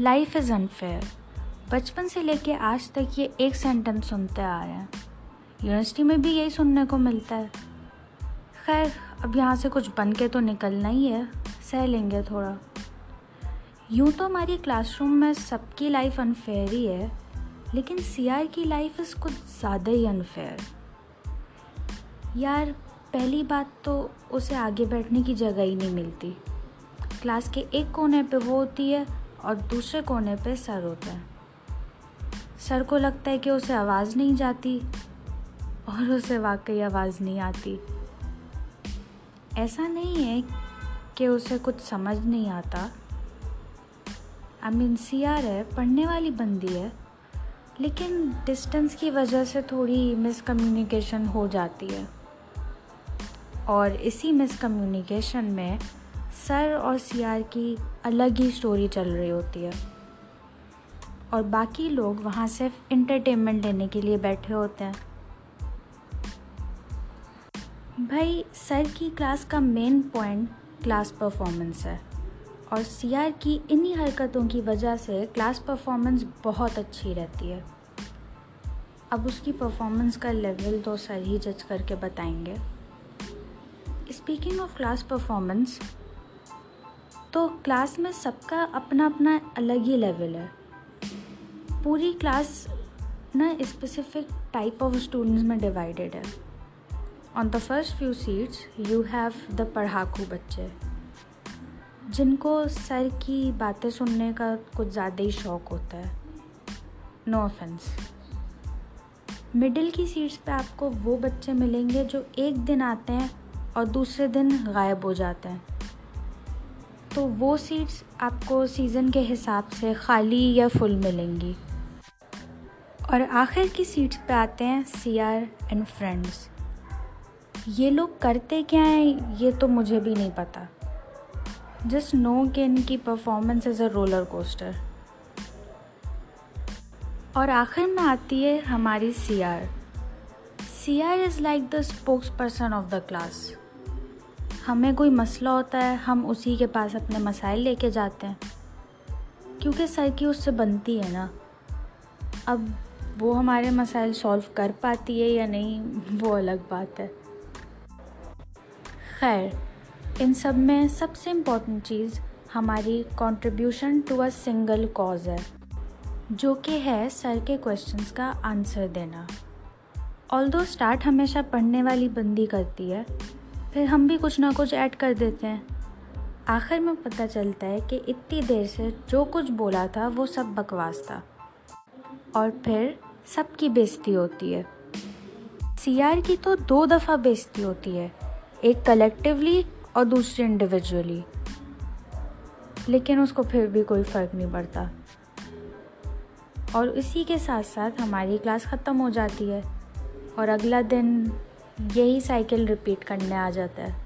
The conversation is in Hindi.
लाइफ इज़ अनफेयर बचपन से लेके आज तक ये एक सेंटेंस सुनते आ रहे हैं। यूनिवर्सिटी में भी यही सुनने को मिलता है। खैर, अब यहाँ से कुछ बन के तो निकलना ही है। सह लेंगे थोड़ा। यूँ तो हमारी क्लासरूम में सबकी लाइफ अनफेयर ही है, लेकिन सीआर की लाइफ इज़ कुछ ज़्यादा ही अनफेयर यार, पहली बात तो उसे आगे बैठने की जगह ही नहीं मिलती। क्लास के एक कोने पे वो होती है और दूसरे कोने पे सर होता है। सर को लगता है कि उसे आवाज़ नहीं जाती और उसे वाकई आवाज़ नहीं आती। ऐसा नहीं है कि उसे कुछ समझ नहीं आता। आई मीन सी आर है, पढ़ने वाली बंदी है, लेकिन डिस्टेंस की वजह से थोड़ी मिसकम्युनिकेशन हो जाती है। और इसी मिसकम्युनिकेशन में सर और सियार की अलग ही स्टोरी चल रही होती है। और बाकी लोग वहाँ सिर्फ़ इंटरटेनमेंट लेने के लिए बैठे होते हैं। भाई, सर की क्लास का मेन पॉइंट क्लास परफॉर्मेंस है। और सीआर की इन्हीं हरकतों की वजह से क्लास परफॉर्मेंस बहुत अच्छी रहती है। अब उसकी परफॉर्मेंस का लेवल तो सर ही जज करके बताएँगे। स्पीकिंग ऑफ़ क्लास परफॉर्मेंस तो क्लास में सबका अपना अपना अलग ही लेवल है। पूरी क्लास ना स्पेसिफिक टाइप ऑफ़ स्टूडेंट्स में डिवाइडेड है। On the first few seats you have the पढ़ाकू बच्चे। जिनको सर की बातें सुनने का कुछ ज़्यादा ही शौक होता है। नो ऑफेंस मिडिल की सीट्स पे आपको वो बच्चे मिलेंगे जो एक दिन आते हैं और दूसरे दिन गायब हो जाते हैं। तो वो सीट्स आपको सीज़न के हिसाब से खाली या फुल मिलेंगी। और आखिर की सीट्स पे आते हैं सी आर एंड फ्रेंड्स ये लोग करते क्या हैं, ये तो मुझे भी नहीं पता। जस्ट नो कि इनकी performance is a roller coaster और आखिर में आती है हमारी C R C R is like the spokesperson of the class हमें कोई मसला होता है, हम उसी के पास अपने मसाइल लेके जाते हैं। क्योंकि सर की उससे बनती है ना। अब वो हमारे मसाइल सॉल्व कर पाती है या नहीं, वो अलग बात है। खैर, इन सब में सबसे इम्पोर्टेंट चीज़ हमारी contribution to a single cause है, जो कि है सर के क्वेश्चंस का आंसर देना। ऑल दो स्टार्ट हमेशा पढ़ने वाली बंदी करती है फिर हम भी कुछ ना कुछ ऐड कर देते हैं। आखिर में पता चलता है कि इतनी देर से जो कुछ बोला था, वो सब बकवास था। और फिर सबकी बेइज्जती होती है। सीआर की तो दो दफ़ा बेइज्जती होती है, एक कलेक्टिवली और दूसरी इंडिविजुअली लेकिन उसको फिर भी कोई फ़र्क नहीं पड़ता। और इसी के साथ साथ हमारी क्लास ख़त्म हो जाती है। और अगला दिन यही साइकिल रिपीट करने आ जाता है।